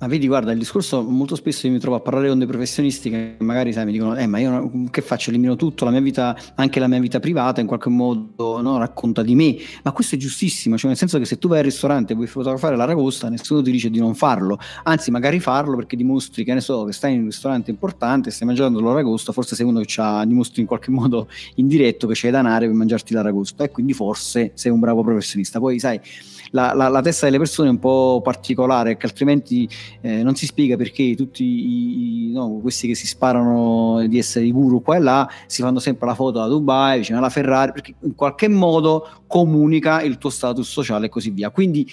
Ma vedi, guarda, il discorso molto spesso mi trovo a parlare con dei professionisti che magari sai, mi dicono, eh, ma io che faccio? Elimino tutto, la mia vita, anche la mia vita privata in qualche modo no, racconta di me. Ma questo è giustissimo, cioè nel senso che se tu vai al ristorante e vuoi fotografare l'aragosta, nessuno ti dice di non farlo, anzi magari farlo perché dimostri che ne so, che stai in un ristorante importante, stai mangiando l'aragosta, forse sei uno che dimostri in qualche modo in diretto che c'hai danare per mangiarti l'aragosta e quindi forse sei un bravo professionista. Poi sai la, la, la, testa delle persone è un po' particolare, che altrimenti eh, non si spiega perché tutti i, no, questi che si sparano di essere i guru qua e là si fanno sempre la foto da Dubai, vicino alla Ferrari, perché in qualche modo comunica il tuo status sociale e così via. Quindi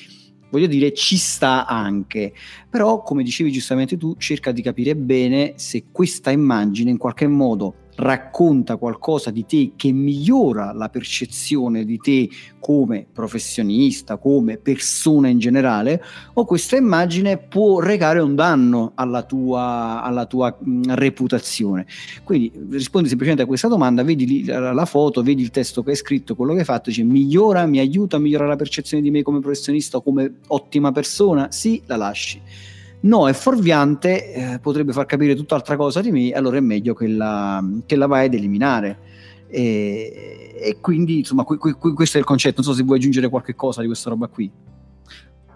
voglio dire, ci sta anche. Però, come dicevi giustamente tu, cerca di capire bene se questa immagine in qualche modo racconta qualcosa di te che migliora la percezione di te come professionista, come persona in generale, o questa immagine può recare un danno alla tua, alla tua mh, reputazione. Quindi rispondi semplicemente a questa domanda, vedi la, foto, vedi il testo che hai scritto, quello che hai fatto, dici migliora, mi aiuta a migliorare la percezione di me come professionista o come ottima persona? Sì, la lasci no, è fuorviante, eh, potrebbe far capire tutt'altra cosa di me, allora è meglio che la, che la vai ad eliminare. E, e quindi, insomma, qui, qui, questo è il concetto. Non so se vuoi aggiungere qualche cosa di questa roba qui.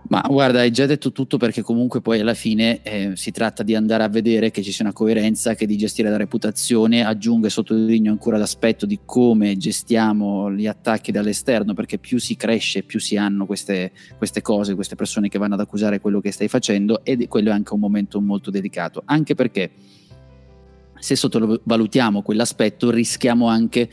Ma guarda, hai già detto tutto perché comunque poi alla fine eh, si tratta di andare a vedere che ci sia una coerenza, che di gestire la reputazione, aggiungo e sottolineo ancora l'aspetto di come gestiamo gli attacchi dall'esterno, perché più si cresce, più si hanno queste, queste cose, queste persone che vanno ad accusare quello che stai facendo ed quello è anche un momento molto dedicato, anche perché se sottovalutiamo quell'aspetto rischiamo anche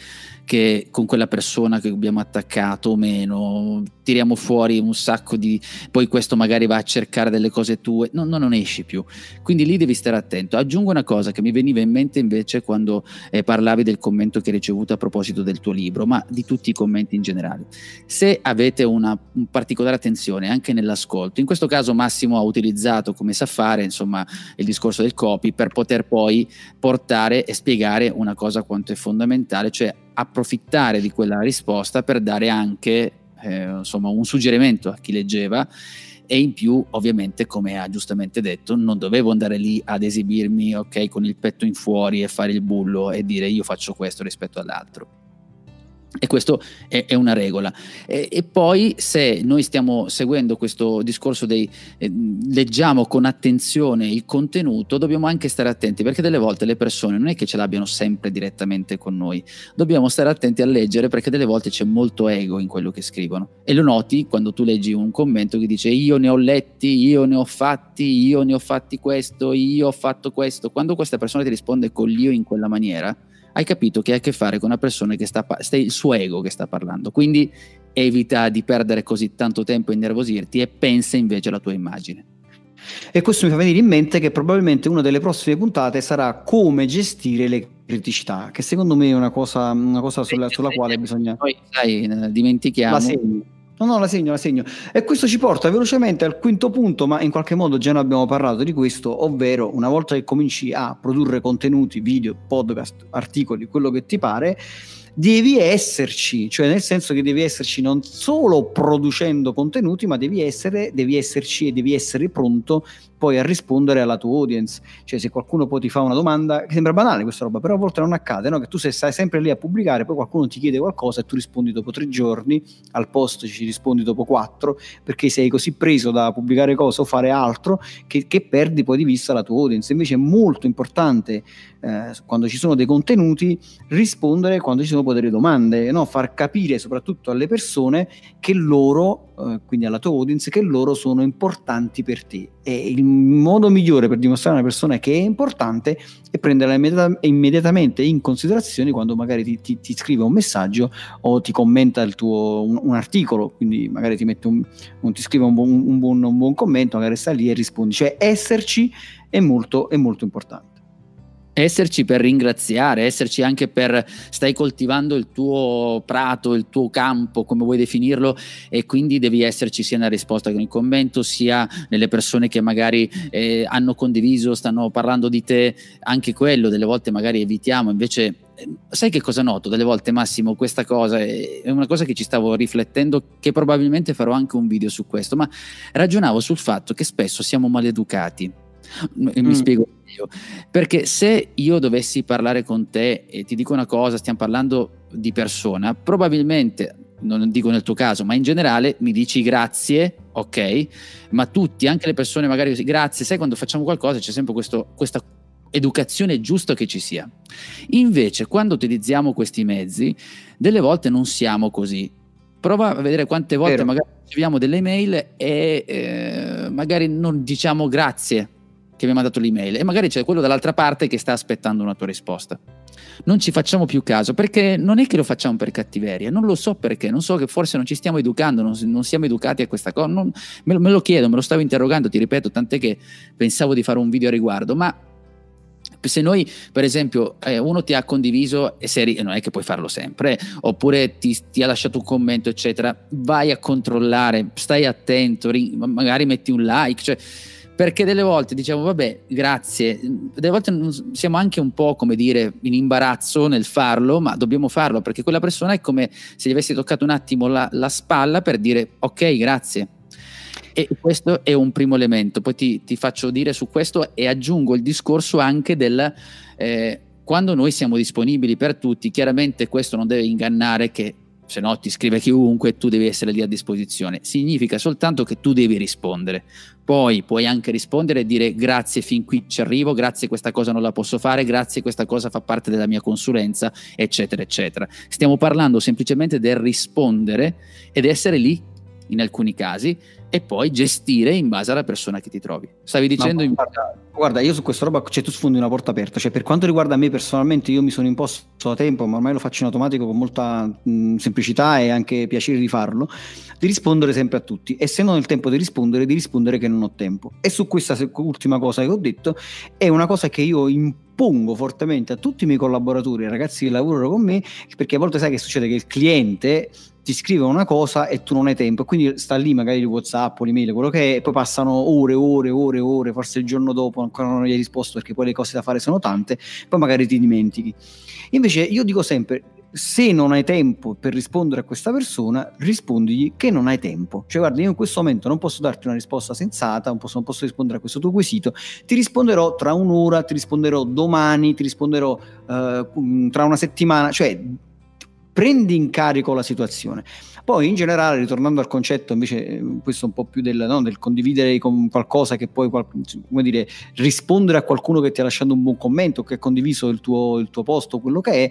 che con quella persona che abbiamo attaccato o meno, tiriamo fuori un sacco di... poi questo magari va a cercare delle cose tue, no, no non esci più. Quindi lì devi stare attento. Aggiungo una cosa che mi veniva in mente invece quando eh, parlavi del commento che hai ricevuto a proposito del tuo libro, ma di tutti i commenti in generale. Se avete una un particolare attenzione anche nell'ascolto, in questo caso Massimo ha utilizzato, come sa fare, insomma, il discorso del copy per poter poi portare e spiegare una cosa quanto è fondamentale, cioè approfittare di quella risposta per dare anche eh, insomma, un suggerimento a chi leggeva e in più ovviamente come ha giustamente detto non dovevo andare lì ad esibirmi ok con il petto in fuori e fare il bullo e dire io faccio questo rispetto all'altro e questo è, è una regola. E, e, poi se noi stiamo seguendo questo discorso dei eh, leggiamo con attenzione il contenuto, dobbiamo anche stare attenti perché delle volte le persone non è che ce l'abbiano sempre direttamente con noi, dobbiamo stare attenti a leggere perché delle volte c'è molto ego in quello che scrivono. E lo noti quando tu leggi un commento che dice io ne ho letti, io ne ho fatti, io ne ho fatti questo, io ho fatto questo, quando questa persona ti risponde con l'io in quella maniera hai capito che hai a che fare con una persona che sta, sta il suo ego che sta parlando. Quindi evita di perdere così tanto tempo e innervosirti e pensa invece alla tua immagine. E questo mi fa venire in mente che probabilmente una delle prossime puntate sarà come gestire le criticità, che secondo me è una cosa, una cosa sulla, sulla quale bisogna... Poi, sai, dimentichiamo... La segno No, no, la segno, la segno. E questo ci porta velocemente al quinto punto, ma in qualche modo già ne abbiamo parlato di questo, ovvero una volta che cominci a produrre contenuti, video, podcast, articoli, quello che ti pare, devi esserci, cioè nel senso che devi esserci non solo producendo contenuti, ma devi, essere, devi esserci e devi essere pronto poi a rispondere alla tua audience. Cioè, se qualcuno poi ti fa una domanda, che sembra banale questa roba, però a volte non accade, no? che tu stai sempre lì a pubblicare, poi qualcuno ti chiede qualcosa e tu rispondi dopo tre giorni, al posto ci rispondi dopo quattro, perché sei così preso da pubblicare cose o fare altro che, che perdi poi di vista la tua audience. Invece è molto importante eh, quando ci sono dei contenuti rispondere quando ci sono poi delle domande, no? far capire soprattutto alle persone che loro, eh, quindi alla tua audience, che loro sono importanti per te. E il modo migliore per dimostrare a una persona che è importante è prenderla immediata- immediatamente in considerazione quando magari ti, ti, ti, scrive un messaggio o ti commenta tuo, un, un articolo, quindi magari ti, un, un, ti scrive un buon, un, buon, commento, magari stai lì e rispondi. Cioè esserci è molto, è molto importante esserci per ringraziare, esserci anche per stai coltivando il tuo prato, il tuo campo, come vuoi definirlo, e quindi devi esserci sia nella risposta che nel commento, sia nelle persone che magari eh, hanno condiviso, stanno parlando di te, anche quello delle volte magari evitiamo, invece eh, sai che cosa noto? Delle volte Massimo, questa cosa è una cosa che ci stavo riflettendo, che probabilmente farò anche un video su questo, ma ragionavo sul fatto che spesso siamo maleducati mi mm. spiego io. Perché se io dovessi parlare con te e ti dico una cosa, stiamo parlando di persona, probabilmente, non dico nel tuo caso, ma in generale mi dici grazie, ok? Ma tutti, anche le persone magari grazie, sai quando facciamo qualcosa c'è sempre questo, questa educazione giusta che ci sia. Invece, quando utilizziamo questi mezzi, delle volte non siamo così. Prova a vedere quante volte Vero. magari riceviamo delle email e eh, magari non diciamo grazie che mi ha mandato l'email e magari c'è quello dall'altra parte che sta aspettando una tua risposta. Non ci facciamo più caso perché non è che lo facciamo per cattiveria, non lo so perché, non so che forse non ci stiamo educando, non, non siamo educati a questa cosa, non, me, lo, me, lo, chiedo, me lo stavo interrogando, ti ripeto, tant'è che pensavo di fare un video a riguardo, ma se noi per esempio eh, uno ti ha condiviso e sei, non è che puoi farlo sempre oppure ti, ti, ha lasciato un commento eccetera vai a controllare stai attento magari metti un like cioè perché delle volte diciamo vabbè grazie. Delle volte siamo anche un po' come dire in imbarazzo nel farlo ma dobbiamo farlo perché quella persona è come se gli avessi toccato un attimo la, la spalla per dire ok grazie. E questo è un primo elemento, poi ti, ti faccio dire su questo e aggiungo il discorso anche del... Eh, quando noi siamo disponibili per tutti, chiaramente questo non deve ingannare che se no ti scrive chiunque, tu devi essere lì a disposizione. Significa soltanto che tu devi rispondere. Poi puoi anche rispondere e dire grazie, fin qui ci arrivo, grazie, questa cosa non la posso fare, grazie, questa cosa fa parte della mia consulenza, eccetera, eccetera. Stiamo parlando semplicemente del rispondere ed essere lì in alcuni casi e poi gestire in base alla persona che ti trovi. Stavi dicendo... No, guarda, guarda, io su questa roba, cioè tu sfondi una porta aperta, cioè per quanto riguarda me personalmente io mi sono imposto da tempo, ma ormai lo faccio in automatico con molta mh, semplicità e anche piacere di farlo, di rispondere sempre a tutti e se non ho il tempo di rispondere, di rispondere che non ho tempo. E su questa ultima cosa che ho detto è una cosa che io impongo fortemente a tutti i miei collaboratori, ai ragazzi che lavorano con me, perché a volte sai che succede che il cliente ti scrive una cosa e tu non hai tempo, quindi sta lì magari il WhatsApp o l'email, quello che è, e poi passano ore, ore, ore, ore, forse il giorno dopo ancora non gli hai risposto perché poi le cose da fare sono tante, poi magari ti dimentichi. Invece io dico sempre, se non hai tempo per rispondere a questa persona, rispondigli che non hai tempo. Cioè, guarda, io in questo momento non posso darti una risposta sensata, non posso, non posso rispondere a questo tuo quesito, ti risponderò tra un'ora, ti risponderò domani, ti risponderò uh, tra una settimana, cioè prendi in carico la situazione. Poi in generale, ritornando al concetto invece, eh, questo un po' più del, no, del condividere con qualcosa che poi, come dire, rispondere a qualcuno che ti ha lasciato un buon commento, che ha condiviso il tuo, il tuo posto, quello che è,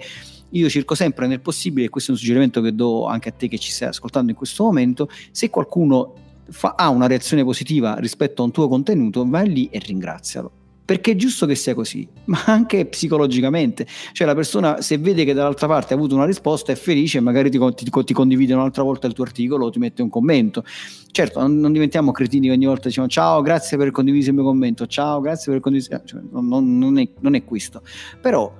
io cerco sempre nel possibile, e questo è un suggerimento che do anche a te che ci stai ascoltando in questo momento, se qualcuno fa, ha una reazione positiva rispetto a un tuo contenuto, vai lì e ringrazialo perché è giusto che sia così, ma anche psicologicamente. Cioè la persona se vede che dall'altra parte ha avuto una risposta è felice, magari ti, ti, ti condivide un'altra volta il tuo articolo o ti mette un commento. Certo, non, non, diventiamo cretini che ogni volta diciamo ciao, grazie per condividere il mio commento, ciao, grazie per condividere... Cioè, non, non, è, non è questo. Però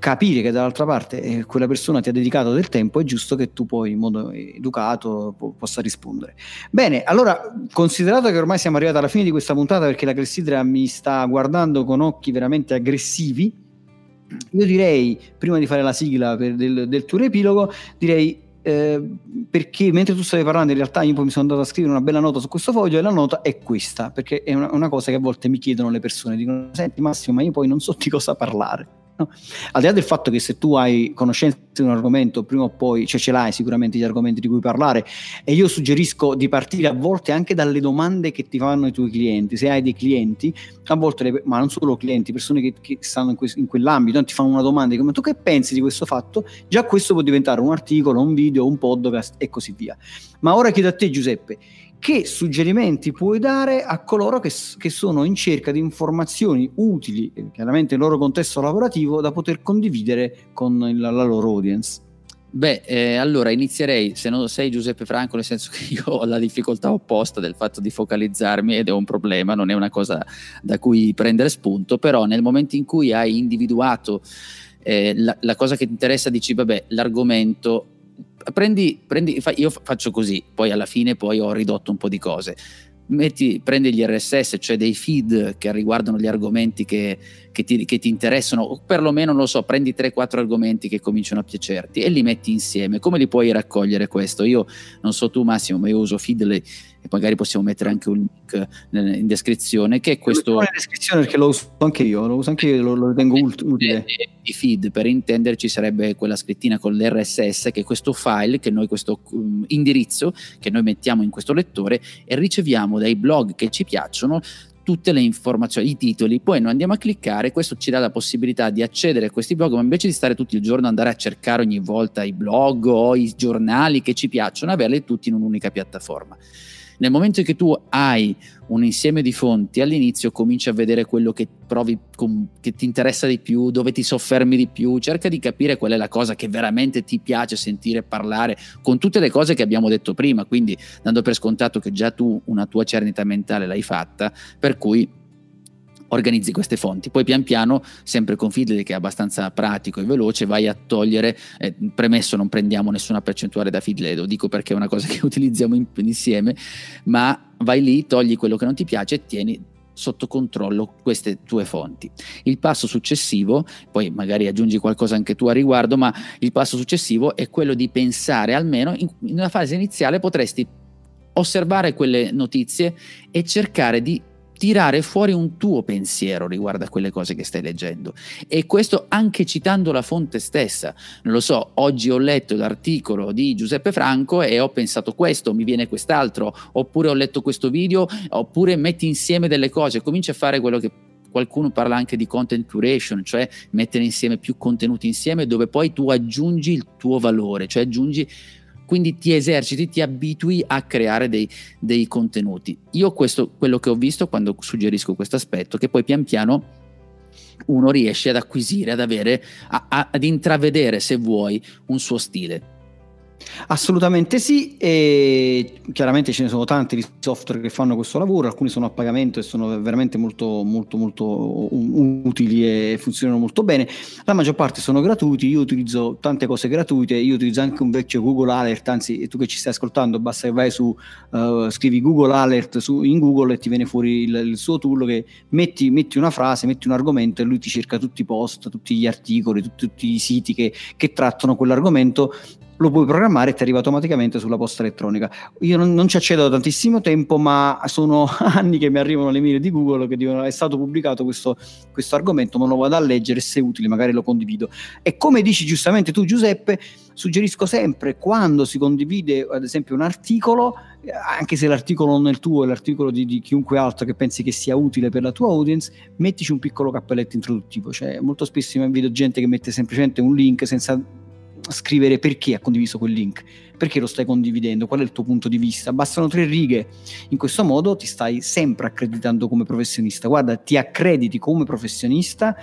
capire che dall'altra parte eh, quella persona ti ha dedicato del tempo, è giusto che tu poi in modo educato po- possa rispondere. Bene, allora, considerato che ormai siamo arrivati alla fine di questa puntata perché la Clessidra mi sta guardando con occhi veramente aggressivi, io direi, prima di fare la sigla del, del tuo riepilogo, direi eh, perché mentre tu stavi parlando in realtà io poi mi sono andato a scrivere una bella nota su questo foglio e la nota è questa perché è una, una cosa che a volte mi chiedono le persone dicono senti Massimo ma io poi non so di cosa parlare Al di là del fatto che se tu hai conoscenza di un argomento, prima o poi, cioè ce l'hai sicuramente gli argomenti di cui parlare, e io suggerisco di partire a volte anche dalle domande che ti fanno i tuoi clienti. Se hai dei clienti, a volte, le, ma non solo clienti, persone che, che stanno in, que- in, quell'ambito, ti fanno una domanda come tu che pensi di questo fatto? Già questo può diventare un articolo, un video, un podcast e così via. Ma ora chiedo a te Giuseppe, che suggerimenti puoi dare a coloro che, che, sono in cerca di informazioni utili, eh, chiaramente nel loro contesto lavorativo, da poter condividere con il, la loro audience? Beh, eh, allora inizierei, se non sei Giuseppe Franco, nel senso che io ho la difficoltà opposta del fatto di focalizzarmi ed è un problema, non è una cosa da cui prendere spunto, però nel momento in cui hai individuato eh, la, la cosa che ti interessa, dici vabbè, l'argomento prendi, prendi, io faccio così, poi alla fine poi ho ridotto un po' di cose. Metti, prendi gli RSS, cioè dei feed che riguardano gli argomenti che, che, ti, che ti, interessano, o perlomeno, non lo so, prendi 3-4 argomenti che cominciano a piacerti e li metti insieme. Come li puoi raccogliere questo? Io non so tu Massimo, ma io uso Feedly e magari possiamo mettere anche un link in descrizione che è questo in descrizione perché lo uso anche io lo uso anche io lo, lo ritengo utile i feed per intenderci sarebbe quella scrittina con l'RSS che è questo file che noi questo um, indirizzo che noi mettiamo in questo lettore e riceviamo dai blog che ci piacciono tutte le informazioni, i titoli, poi noi andiamo a cliccare, questo ci dà la possibilità di accedere a questi blog, ma invece di stare tutto il giorno andare a cercare ogni volta i blog o i giornali che ci piacciono, averli tutti in un'unica piattaforma. Nel momento cui tu hai un insieme di fonti, all'inizio cominci a vedere quello che provi, che ti interessa di più, dove ti soffermi di più, cerca di capire qual è la cosa che veramente ti piace sentire parlare, con tutte le cose che abbiamo detto prima, quindi dando per scontato che già tu una tua cernita mentale l'hai fatta, per cui organizzi queste fonti. Poi pian piano, sempre con Feedly che è abbastanza pratico e veloce, vai a togliere, eh, premesso non prendiamo nessuna percentuale da Feedly, lo dico perché è una cosa che utilizziamo in, insieme, ma vai lì, togli quello che non ti piace e tieni sotto controllo queste tue fonti. Il passo successivo, poi magari aggiungi qualcosa anche tu a riguardo, ma il passo successivo è quello di pensare almeno in, in una fase iniziale potresti osservare quelle notizie e cercare di tirare fuori un tuo pensiero riguardo a quelle cose che stai leggendo. E questo anche citando la fonte stessa. Non lo so, oggi ho letto l'articolo di Giuseppe Franco e ho pensato questo, mi viene quest'altro, oppure ho letto questo video, oppure metti insieme delle cose, cominci a fare quello che qualcuno parla anche di content curation, cioè mettere insieme più contenuti insieme dove poi tu aggiungi il tuo valore, cioè aggiungi quindi ti eserciti, ti abitui a creare dei, dei contenuti. Io questo, quello che ho visto quando suggerisco questo aspetto, che poi pian piano uno riesce ad acquisire, ad avere, a, a, ad intravedere, se vuoi, un suo stile. Assolutamente sì, e chiaramente ce ne sono tanti di software che fanno questo lavoro, alcuni sono a pagamento e sono veramente molto, molto, molto utili e funzionano molto bene. La maggior parte sono gratuiti, io utilizzo tante cose gratuite, io utilizzo anche un vecchio Google Alert, anzi tu che ci stai ascoltando basta che vai su, uh, scrivi Google Alert su, in Google e ti viene fuori il, il suo tool che metti, metti, una frase, metti un argomento e lui ti cerca tutti i post, tutti gli articoli, tutti, tutti i siti che, che trattano quell'argomento lo puoi programmare e ti arriva automaticamente sulla posta elettronica. Io non, non, ci accedo da tantissimo tempo, ma sono anni che mi arrivano le mail di Google che dicono è stato pubblicato questo, questo argomento, ma lo vado a leggere, se è utile magari lo condivido. E come dici giustamente tu Giuseppe, suggerisco sempre quando si condivide ad esempio un articolo, anche se l'articolo non è il tuo, è l'articolo di, di, chiunque altro che pensi che sia utile per la tua audience, mettici un piccolo cappelletto introduttivo. Cioè, molto spesso mi vedo gente che mette semplicemente un link senza scrivere perché ha condiviso quel link, perché lo stai condividendo, qual è il tuo punto di vista. Bastano tre righe. In questo modo ti stai sempre accreditando come professionista. Guarda, ti accrediti come professionista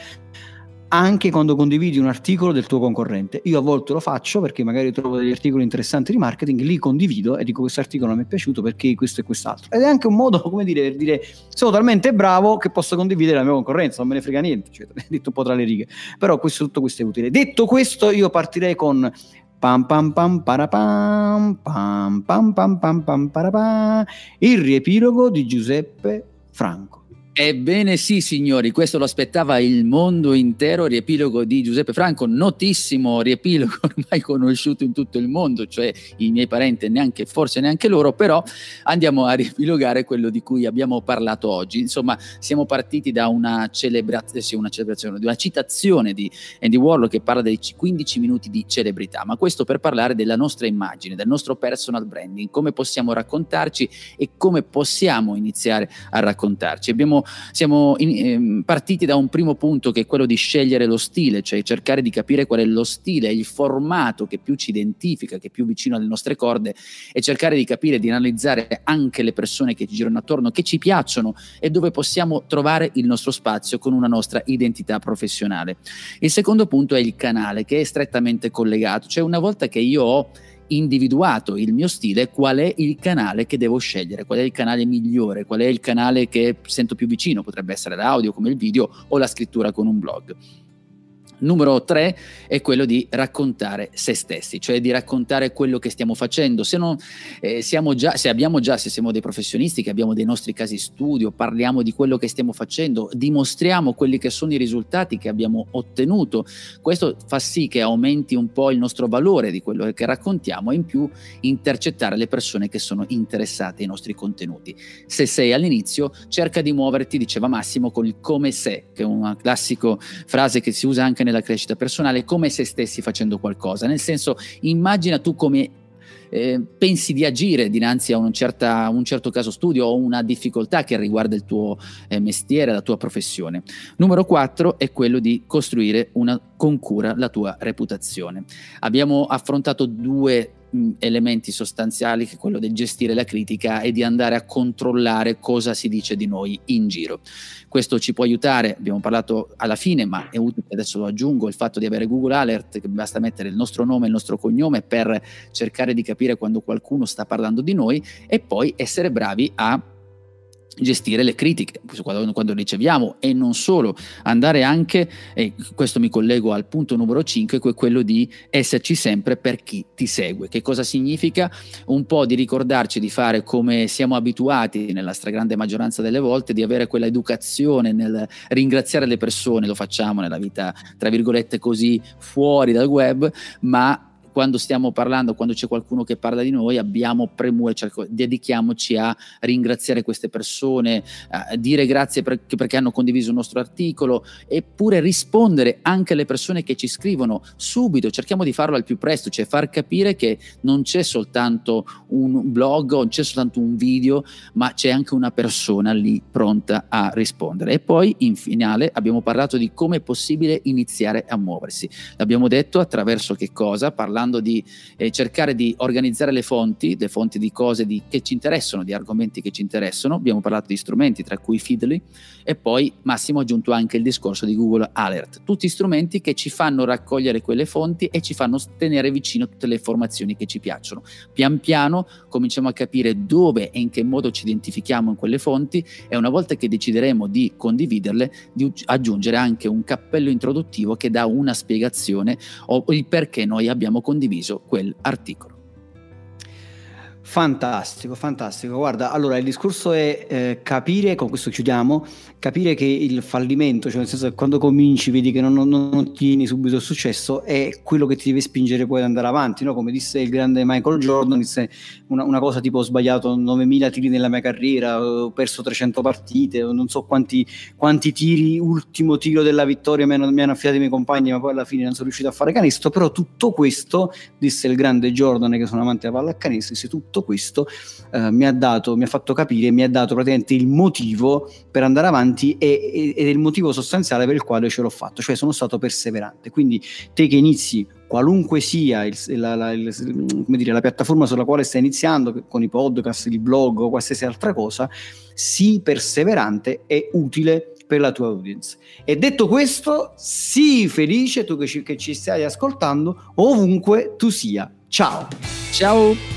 anche quando condividi un articolo del tuo concorrente. Io a volte lo faccio perché magari trovo degli articoli interessanti di marketing, li condivido e dico questo articolo mi è piaciuto perché questo e quest'altro. Ed è anche un modo, come dire, per dire sono talmente bravo che posso condividere la mia concorrenza, non me ne frega niente, cioè, detto un po' tra le righe. Però questo, tutto questo è utile. Detto questo, io partirei con pam pam pam parapam pam pam pam pam pam parapam il riepilogo di Giuseppe Franco. Ebbene sì, signori, questo lo aspettava il mondo intero, riepilogo di Giuseppe Franco, notissimo riepilogo ormai conosciuto in tutto il mondo, cioè i miei parenti, neanche, forse neanche loro, però andiamo a riepilogare quello di cui abbiamo parlato oggi. Insomma, siamo partiti da una, celebra- sì, una celebrazione, di una citazione di Andy Warlock che parla dei 15 minuti di celebrità, ma questo per parlare della nostra immagine, del nostro personal branding, come possiamo raccontarci e come possiamo iniziare a raccontarci. Abbiamo siamo in, eh, partiti da un primo punto che è quello di scegliere lo stile, cioè cercare di capire qual è lo stile, il formato che più ci identifica, che è più vicino alle nostre corde e cercare di capire, di analizzare anche le persone che ci girano attorno, che ci piacciono e dove possiamo trovare il nostro spazio con una nostra identità professionale. Il secondo punto è il canale che è strettamente collegato, cioè una volta che io ho individuato il mio stile, qual è il canale che devo scegliere, qual è il canale migliore, qual è il canale che sento più vicino, potrebbe essere l'audio come il video o la scrittura con un blog. Numero tre è quello di raccontare se stessi, cioè di raccontare quello che stiamo facendo. Se, non, eh, già, se abbiamo già, se siamo dei professionisti, che abbiamo dei nostri casi studio, parliamo di quello che stiamo facendo, dimostriamo quelli che sono i risultati che abbiamo ottenuto. Questo fa sì che aumenti un po' il nostro valore di quello che raccontiamo e in più intercettare le persone che sono interessate ai nostri contenuti. Se sei all'inizio, cerca di muoverti, diceva Massimo, con il come se, che è una classica frase che si usa anche nella crescita personale come se stessi facendo qualcosa, nel senso immagina tu come eh, pensi di agire dinanzi a un, certa, un, certo caso studio o una difficoltà che riguarda il tuo eh, mestiere, la tua professione. Numero 4 è quello di costruire una, con cura la tua reputazione. Abbiamo affrontato due elementi sostanziali che è quello del gestire la critica e di andare a controllare cosa si dice di noi in giro. Questo ci può aiutare, abbiamo parlato alla fine, ma è utile, adesso lo aggiungo, il fatto di avere Google Alert, che basta mettere il nostro nome e il nostro cognome per cercare di capire quando qualcuno sta parlando di noi e poi essere bravi a gestire le critiche quando, quando, riceviamo e non solo andare anche e questo mi collego al punto numero 5 che è quello di esserci sempre per chi ti segue. Che cosa significa? Un po' di ricordarci di fare come siamo abituati nella stragrande maggioranza delle volte di avere quella educazione nel ringraziare le persone lo facciamo nella vita tra virgolette così fuori dal web ma quando stiamo parlando, quando c'è qualcuno che parla di noi, abbiamo premure, cioè, dedichiamoci a ringraziare queste persone, a dire grazie per, perché hanno condiviso il nostro articolo, eppure rispondere anche alle persone che ci scrivono subito, cerchiamo di farlo al più presto, cioè far capire che non c'è soltanto un blog, non c'è soltanto un video, ma c'è anche una persona lì pronta a rispondere. E poi in finale abbiamo parlato di come è possibile iniziare a muoversi. L'abbiamo detto attraverso che cosa? Parlando di eh, cercare di organizzare le fonti, le fonti di cose di, che ci interessano, di argomenti che ci interessano. Abbiamo parlato di strumenti, tra cui Feedly, e poi Massimo ha aggiunto anche il discorso di Google Alert. Tutti strumenti che ci fanno raccogliere quelle fonti e ci fanno tenere vicino tutte le informazioni che ci piacciono. Pian piano cominciamo a capire dove e in che modo ci identifichiamo in quelle fonti e una volta che decideremo di condividerle, di aggiungere anche un cappello introduttivo che dà una spiegazione o il perché noi abbiamo condiviso quell'articolo. Fantastico, fantastico. Guarda, allora il discorso è eh, capire, con questo chiudiamo, capire che il fallimento, cioè nel senso che quando cominci vedi che non, non, non ottieni subito il successo, è quello che ti deve spingere poi ad andare avanti, no? Come disse il grande Michael Jordan, disse una, una cosa tipo ho sbagliato 9000 tiri nella mia carriera, ho perso 300 partite, non so quanti, quanti tiri, ultimo tiro della vittoria mi hanno, mi hanno affidato i miei compagni, ma poi alla fine non sono riuscito a fare canestro, però tutto questo, disse il grande Jordan che sono amante della pallacanestro, disse tutto questo eh, mi ha dato, mi ha fatto capire, mi ha dato praticamente il motivo per andare avanti e, ed è il motivo sostanziale per il quale ce l'ho fatto, cioè sono stato perseverante. Quindi te che inizi qualunque sia il, la, la, il, dire, la, piattaforma sulla quale stai iniziando, con i podcast, il blog o qualsiasi altra cosa, sii perseverante e utile per la tua audience. E detto questo, sii felice tu che ci, che ci stai ascoltando ovunque tu sia. Ciao! Ciao!